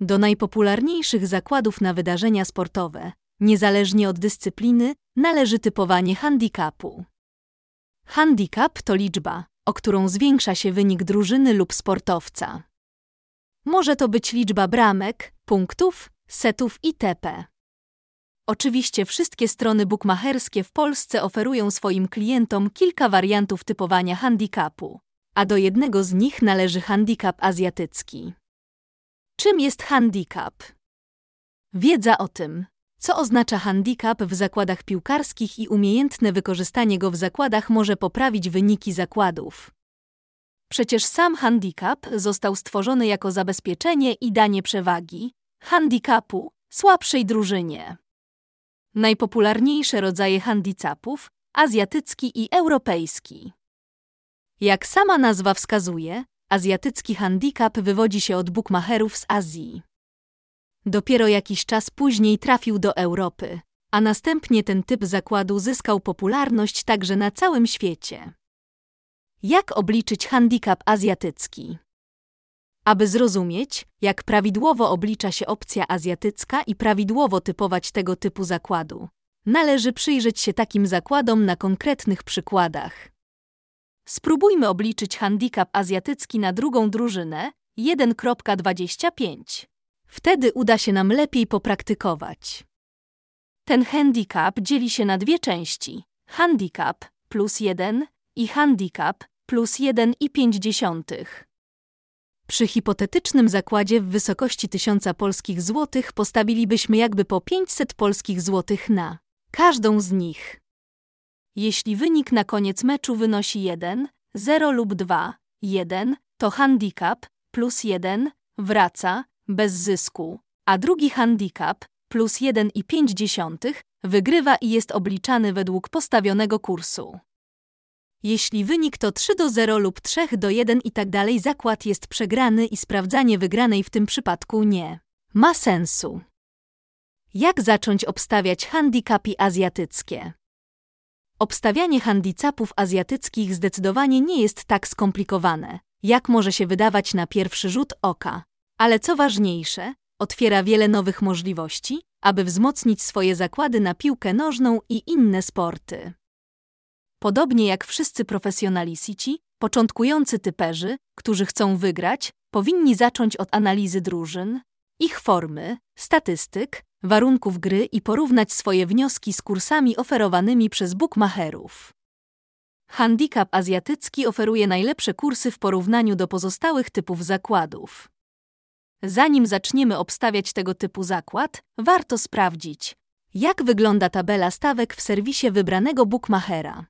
Do najpopularniejszych zakładów na wydarzenia sportowe, niezależnie od dyscypliny, należy typowanie handicapu. Handicap to liczba, o którą zwiększa się wynik drużyny lub sportowca. Może to być liczba bramek, punktów, setów itp. Oczywiście wszystkie strony bukmacherskie w Polsce oferują swoim klientom kilka wariantów typowania handicapu, a do jednego z nich należy handicap azjatycki. Czym jest handicap? Wiedza o tym, co oznacza handicap w zakładach piłkarskich i umiejętne wykorzystanie go w zakładach może poprawić wyniki zakładów. Przecież sam handicap został stworzony jako zabezpieczenie i danie przewagi handicapu słabszej drużynie. Najpopularniejsze rodzaje handicapów azjatycki i europejski. Jak sama nazwa wskazuje, azjatycki handicap wywodzi się od bukmacherów z Azji. Dopiero jakiś czas później trafił do Europy, a następnie ten typ zakładu zyskał popularność także na całym świecie. Jak obliczyć handicap azjatycki? Aby zrozumieć, jak prawidłowo oblicza się opcja azjatycka i prawidłowo typować tego typu zakładu, należy przyjrzeć się takim zakładom na konkretnych przykładach. Spróbujmy obliczyć handicap azjatycki na drugą drużynę 1.25. Wtedy uda się nam lepiej popraktykować. Ten handicap dzieli się na dwie części: handicap plus 1 i handicap plus 1,5. Przy hipotetycznym zakładzie w wysokości 1000 polskich złotych postawilibyśmy jakby po 500 polskich złotych na każdą z nich. Jeśli wynik na koniec meczu wynosi 1, 0 lub 2, 1, to handicap plus 1 wraca bez zysku, a drugi handicap plus 1,5 wygrywa i jest obliczany według postawionego kursu. Jeśli wynik to 3 do 0 lub 3 do 1 i tak dalej, zakład jest przegrany i sprawdzanie wygranej w tym przypadku nie ma sensu. Jak zacząć obstawiać handicapi azjatyckie? Obstawianie handicapów azjatyckich zdecydowanie nie jest tak skomplikowane, jak może się wydawać na pierwszy rzut oka. Ale co ważniejsze, otwiera wiele nowych możliwości, aby wzmocnić swoje zakłady na piłkę nożną i inne sporty. Podobnie jak wszyscy profesjonalisici, początkujący typerzy, którzy chcą wygrać, powinni zacząć od analizy drużyn, ich formy, statystyk, warunków gry i porównać swoje wnioski z kursami oferowanymi przez bookmacherów. Handicap azjatycki oferuje najlepsze kursy w porównaniu do pozostałych typów zakładów. Zanim zaczniemy obstawiać tego typu zakład, warto sprawdzić, jak wygląda tabela stawek w serwisie wybranego bookmachera.